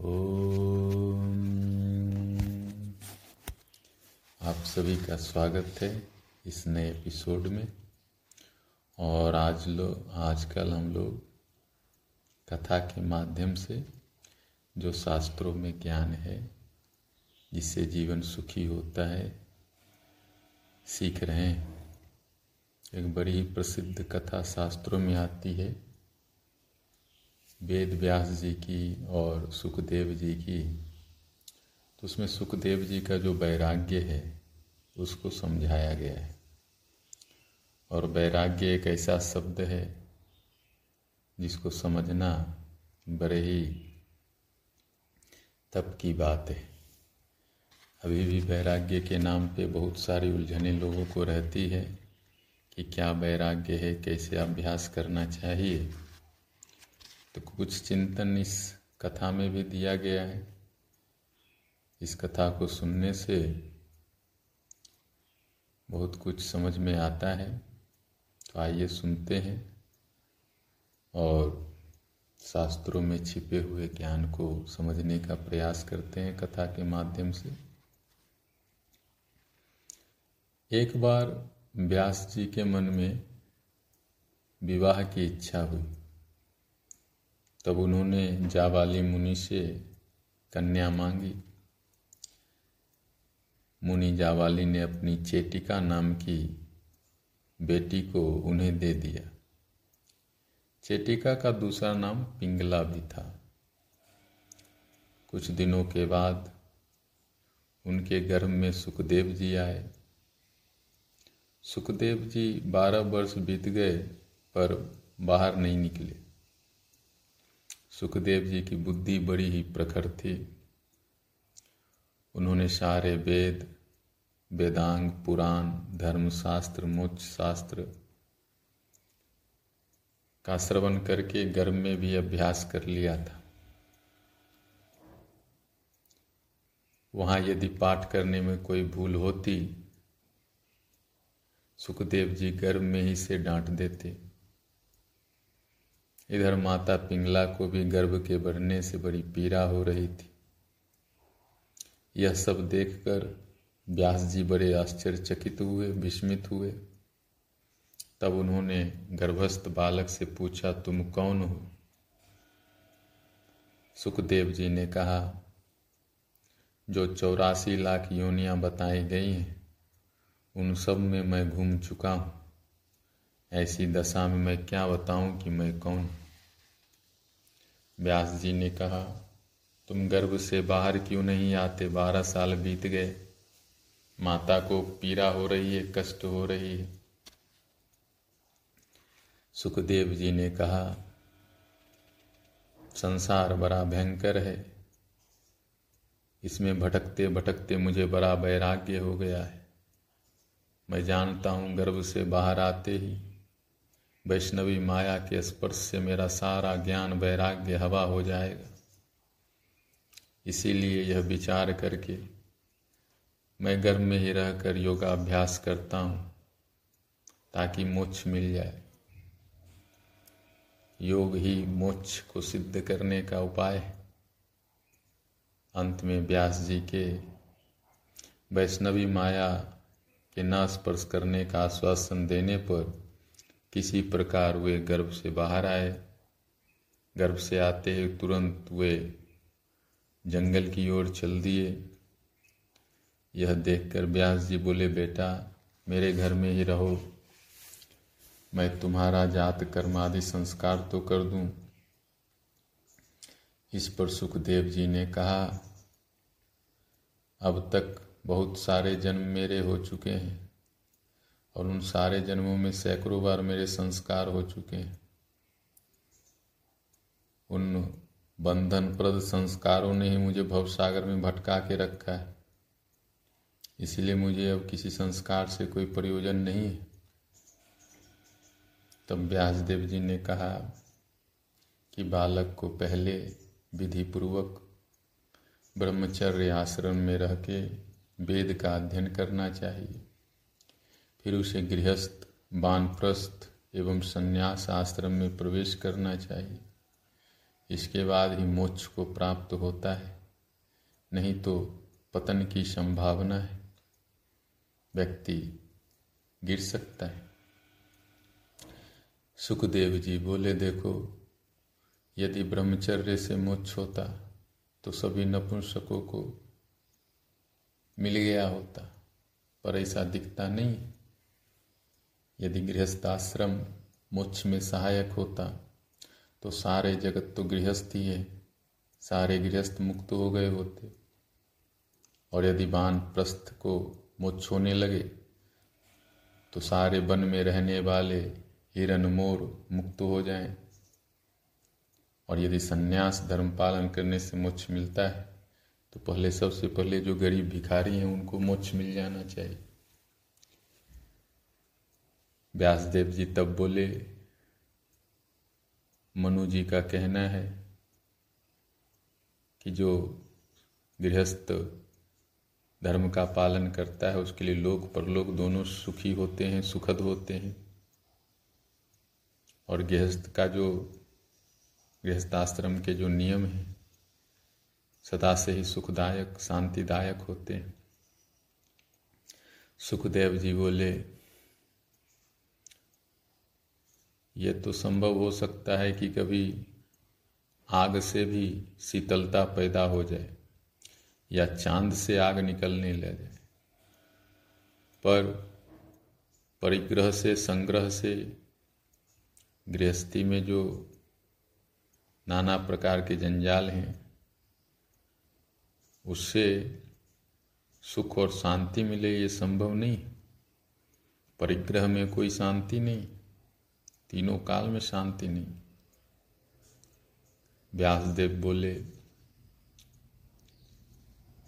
ओम। आप सभी का स्वागत है इस नए एपिसोड में। और आज लोग आजकल हम लोग कथा के माध्यम से जो शास्त्रों में ज्ञान है, जिससे जीवन सुखी होता है, सीख रहे हैं। एक बड़ी प्रसिद्ध कथा शास्त्रों में आती है। वेद व्यास जी की और सुखदेव जी की तो उसमें सुखदेव जी का जो वैराग्य है, उसको समझाया गया है। और वैराग्य एक ऐसा शब्द है, जिसको समझना बड़े ही तप की बात है। अभी भी वैराग्य के नाम पे बहुत सारी उलझने लोगों को रहती है कि क्या वैराग्य है, कैसे अभ्यास करना चाहिए। तो कुछ चिंतन इस कथा में भी दिया गया है। इस कथा को सुनने से बहुत कुछ समझ में आता है। तो आइए सुनते हैं और शास्त्रों में छिपे हुए ज्ञान को समझने का प्रयास करते हैं कथा के माध्यम से। एक बार व्यास जी के मन में विवाह की इच्छा हुई। तब उन्होंने जावाली मुनि से कन्या मांगी। मुनि जावाली ने अपनी चेटिका नाम की बेटी को उन्हें दे दिया। चेटिका का दूसरा नाम पिंगला भी था। कुछ दिनों के बाद उनके घर में सुखदेव जी आए। सुखदेव जी बारह वर्ष बीत गए, पर बाहर नहीं निकले। सुखदेव जी की बुद्धि बड़ी ही प्रखर थी। उन्होंने सारे वेद, वेदांग, पुराण, धर्मशास्त्र मोक्ष शास्त्र का श्रवण करके गर्भ में भी अभ्यास कर लिया था। वहाँ यदि पाठ करने में कोई भूल होती, सुखदेव जी गर्भ में ही से डांट देते। इधर माता पिंगला को भी गर्भ के बढ़ने से बड़ी पीड़ा हो रही थी। यह सब देखकर व्यास जी बड़े आश्चर्यचकित हुए, विस्मित हुए। तब उन्होंने गर्भस्थ बालक से पूछा, तुम कौन हो? सुखदेव जी ने कहा, जो चौरासी लाख योनियाँ बताई गई हैं, उन सब में मैं घूम चुका हूँ। ऐसी दशा में मैं क्या बताऊँ कि मैं कौन? व्यास जी ने कहा, तुम गर्भ से बाहर क्यों नहीं आते? बारह साल बीत गए। माता को पीड़ा हो रही है, कष्ट हो रही है। सुखदेव जी ने कहा, संसार बड़ा भयंकर है। इसमें भटकते भटकते मुझे बड़ा वैराग्य हो गया है। मैं जानता हूँ गर्भ से बाहर आते ही वैष्णवी माया के स्पर्श से मेरा सारा ज्ञान वैराग्य हवा हो जाएगा। इसीलिए यह विचार करके मैं गर्भ में ही रहकर योगाभ्यास करता हूँ, ताकि मोक्ष मिल जाए। योग ही मोक्ष को सिद्ध करने का उपाय है। अंत में व्यास जी के वैष्णवी माया के न स्पर्श करने का आश्वासन देने पर किसी प्रकार वे गर्भ से बाहर आए। गर्भ से आते ही तुरंत वे जंगल की ओर चल दिए। यह देखकर व्यास जी बोले, बेटा, मेरे घर में ही रहो। मैं तुम्हारा जात, कर्म आदि संस्कार तो कर दूँ। इस पर सुखदेव जी ने कहा, अब तक बहुत सारे जन्म मेरे हो चुके हैं। और उन सारे जन्मों में सैकड़ों बार मेरे संस्कार हो चुके हैं। उन बंधन प्रद संस्कारों ने ही मुझे भवसागर में भटका के रखा है। इसलिए मुझे अब किसी संस्कार से कोई प्रयोजन नहीं है। तब व्यासदेव जी ने कहा कि बालक को पहले विधि पूर्वक ब्रह्मचर्य आश्रम में रह के वेद का अध्ययन करना चाहिए। फिर उसे गृहस्थ, बानप्रस्थ एवं संन्यास आश्रम में प्रवेश करना चाहिए। इसके बाद ही मोक्ष को प्राप्त होता है। नहीं तो पतन की संभावना है। व्यक्ति गिर सकता है। सुखदेव जी बोले, देखो, यदि ब्रह्मचर्य से मोक्ष होता तो सभी नपुंसकों को मिल गया होता, पर ऐसा दिखता नहीं। यदि गृहस्थाश्रम मोक्ष में सहायक होता तो सारे जगत तो गृहस्थ ही है। सारे गृहस्थ मुक्त हो गए होते। और यदि बान प्रस्थ को मोक्ष होने लगे तो सारे वन में रहने वाले हिरन मोर मुक्त हो जाएँ। और यदि सन्यास धर्म पालन करने से मोक्ष मिलता है तो पहले सबसे पहले जो गरीब भिखारी हैं, उनको मोक्ष मिल जाना चाहिए। व्यासदेव जी तब बोले, मनु जी का कहना है कि जो गृहस्थ धर्म का पालन करता है, उसके लिए लोक परलोक दोनों सुखी होते हैं, सुखद होते हैं। और गृहस्थ का जो, गृहस्थाश्रम के जो नियम हैं, सदा से ही सुखदायक, शांतिदायक होते हैं। सुखदेव जी बोले यह तो संभव हो सकता है कि कभी आग से भी शीतलता पैदा हो जाए या चाँद से आग निकलने लगे। पर परिग्रह से, संग्रह से, गृहस्थी में जो नाना प्रकार के जंजाल हैं, उससे सुख और शांति मिले ये संभव नहीं। परिग्रह में कोई शांति नहीं। तीनों काल में शांति नहीं। व्यासदेव बोले,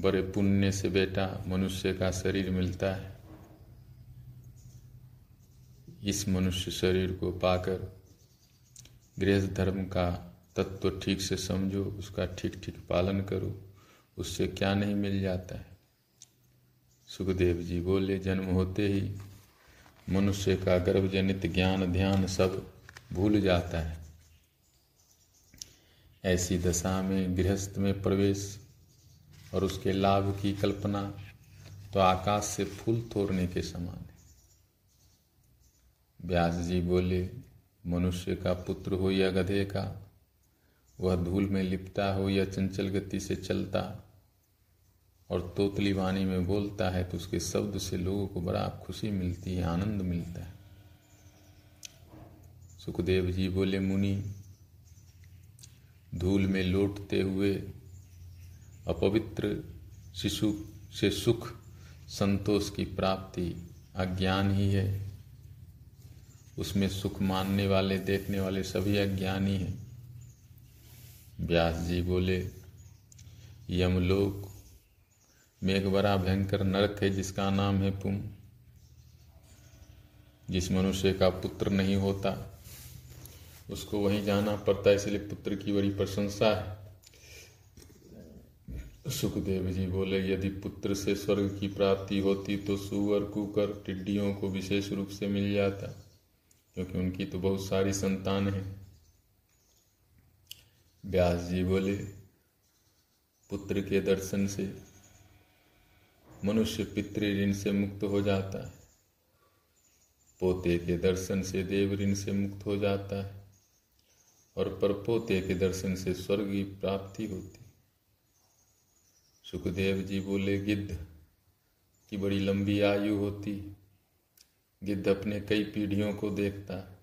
बड़े पुण्य से बेटा मनुष्य का शरीर मिलता है। इस मनुष्य शरीर को पाकर गृहस्थ धर्म का तत्व ठीक से समझो, उसका ठीक ठीक पालन करो, उससे क्या नहीं मिल जाता है? सुखदेव जी बोले, जन्म होते ही मनुष्य का गर्भजनित ज्ञान ध्यान सब भूल जाता है। ऐसी दशा में गृहस्थ में प्रवेश और उसके लाभ की कल्पना तो आकाश से फूल तोड़ने के समान है। व्यास जी बोले, मनुष्य का पुत्र हो या गधे का, वह धूल में लिपटा हो या चंचल गति से चलता और तोतली वाणी में बोलता है तो उसके शब्द से लोगों को बड़ा खुशी मिलती है, आनंद मिलता है। सुखदेव जी बोले, मुनि, धूल में लौटते हुए अपवित्र शिशु से सुख, संतोष की प्राप्ति अज्ञान ही है। उसमें सुख मानने वाले, देखने वाले सभी अज्ञानी हैं। व्यास जी बोले यमलोक में एक बड़ा भयंकर नरक है, जिसका नाम है पुम। जिस मनुष्य का पुत्र नहीं होता, उसको वहीं जाना पड़ता है, इसलिए पुत्र की बड़ी प्रशंसा है। सुखदेव जी बोले, यदि पुत्र से स्वर्ग की प्राप्ति होती तो सुअर, कुकर, टिड्डियों को विशेष रूप से मिल जाता, क्योंकि उनकी तो बहुत सारी संतान है। व्यास जी बोले, पुत्र के दर्शन से मनुष्य पितृ ऋण से मुक्त हो जाता है। पोते के दर्शन से देव ऋण से मुक्त हो जाता है और परपोते के दर्शन से स्वर्ग की प्राप्ति होती सुखदेव जी बोले, गिद्ध की बड़ी लंबी आयु होती गिद्ध अपने कई पीढ़ियों को देखता है।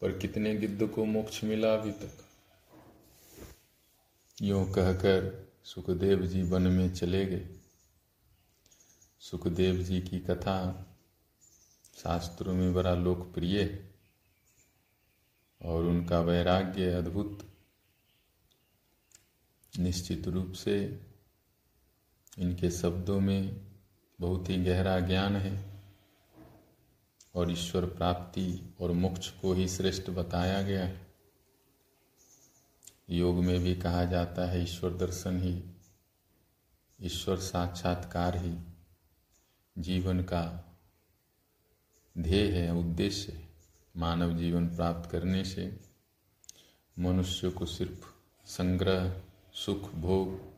पर कितने गिद्ध को मोक्ष मिला अभी तक? यूँ कहकर सुखदेव जी वन में चले गए। सुखदेव जी की कथा शास्त्रों में बड़ा लोकप्रिय है और उनका वैराग्य अद्भुत। निश्चित रूप से इनके शब्दों में बहुत ही गहरा ज्ञान है और ईश्वर प्राप्ति और मोक्ष को ही श्रेष्ठ बताया गया है। योग में भी कहा जाता है, ईश्वर दर्शन ही, ईश्वर साक्षात्कार ही जीवन का ध्येय है, उद्देश्य मानव जीवन प्राप्त करने से। मनुष्य को सिर्फ़ संग्रह, सुख, भोग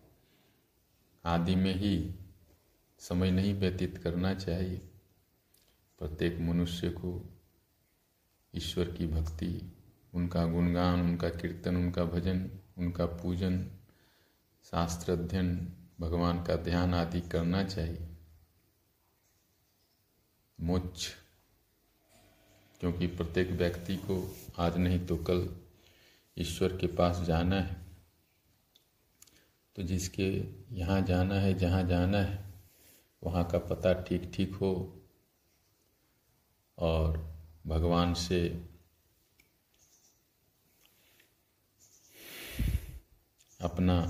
आदि में ही समय नहीं व्यतीत करना चाहिए। प्रत्येक मनुष्य को ईश्वर की भक्ति उनका गुणगान, उनका कीर्तन, उनका भजन, उनका पूजन शास्त्र अध्ययन भगवान का ध्यान आदि करना चाहिए। मोक्ष। क्योंकि प्रत्येक व्यक्ति को आज नहीं तो कल ईश्वर के पास जाना है। तो जिसके यहाँ जाना है, जहाँ जाना है, वहाँ का पता ठीक ठीक हो और भगवान से अपना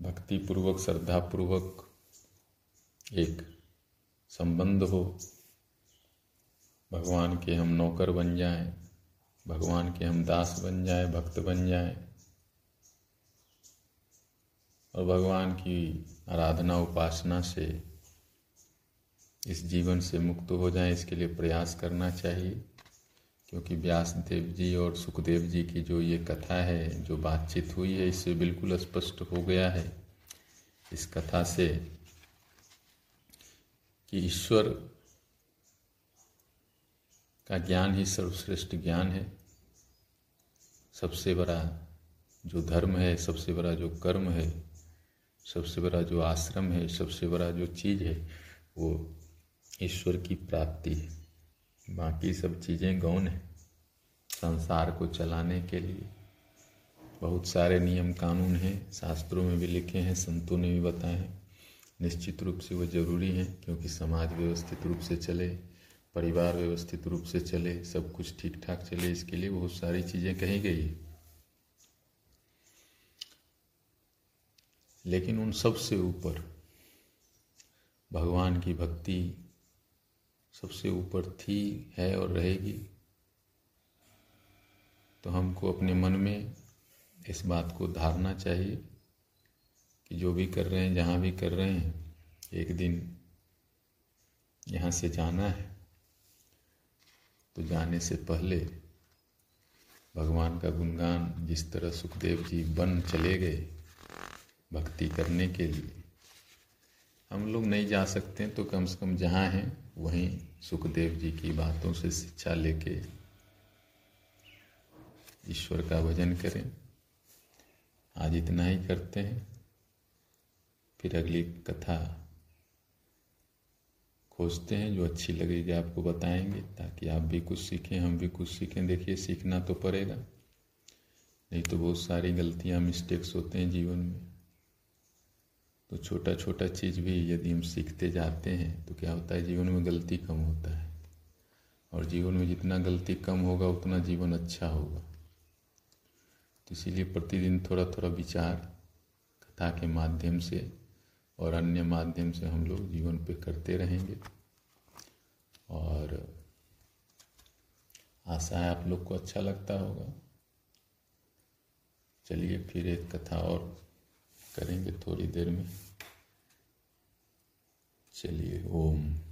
भक्ति पूर्वक श्रद्धा पूर्वक एक संबंध हो, भगवान के हम नौकर बन जाएँ, भगवान के हम दास बन जाएँ, भक्त बन जाएँ, और भगवान की आराधना, उपासना से इस जीवन से मुक्त हो जाएँ, इसके लिए प्रयास करना चाहिए। क्योंकि व्यास देव जी और सुखदेव जी की जो ये कथा है, जो बातचीत हुई है, इससे बिल्कुल स्पष्ट हो गया है। इस कथा से कि ईश्वर का ज्ञान ही सर्वश्रेष्ठ ज्ञान है। सबसे बड़ा जो धर्म है, सबसे बड़ा जो कर्म है, सबसे बड़ा जो आश्रम है, सबसे बड़ा जो चीज़ है, वो ईश्वर की प्राप्ति है। बाकी सब चीज़ें गौण है, संसार को चलाने के लिए। बहुत सारे नियम कानून हैं, शास्त्रों में भी लिखे हैं, संतों ने भी बताए हैं। निश्चित रूप से वो ज़रूरी हैं, क्योंकि समाज व्यवस्थित रूप से चले, परिवार व्यवस्थित रूप से चले, सब कुछ ठीक ठाक चले, इसके लिए बहुत सारी चीज़ें कही गई है। लेकिन उन सबसे ऊपर भगवान की भक्ति सबसे ऊपर थी, है और रहेगी। तो हमको अपने मन में इस बात को धारना चाहिए कि जो भी कर रहे हैं, जहाँ भी कर रहे हैं, एक दिन यहाँ से जाना है। तो जाने से पहले भगवान का गुणगान जिस तरह सुखदेव जी बन चले गए भक्ति करने के लिए, हम लोग नहीं जा सकते तो कम से कम जहाँ हैं वहीं सुखदेव जी की बातों से शिक्षा लेके ईश्वर का भजन करें। आज इतना ही करते हैं। फिर अगली कथा खोजते हैं, जो अच्छी लगेगी आपको बताएँगे, ताकि आप भी कुछ सीखें, हम भी कुछ सीखें। देखिए, सीखना तो पड़ेगा। नहीं तो बहुत सारी गलतियाँ मिस्टेक्स होते हैं जीवन में। तो छोटा छोटा चीज़ भी यदि हम सीखते जाते हैं तो क्या होता है जीवन में गलती कम होता है। और जीवन में जितना गलती कम होगा, उतना जीवन अच्छा होगा। तो इसीलिए प्रतिदिन थोड़ा थोड़ा विचार, कथा के माध्यम से और अन्य माध्यम से हम लोग जीवन पे करते रहेंगे। और आशा है आप लोग को अच्छा लगता होगा। चलिए फिर एक कथा और करेंगे थोड़ी देर में। चलिए ओम।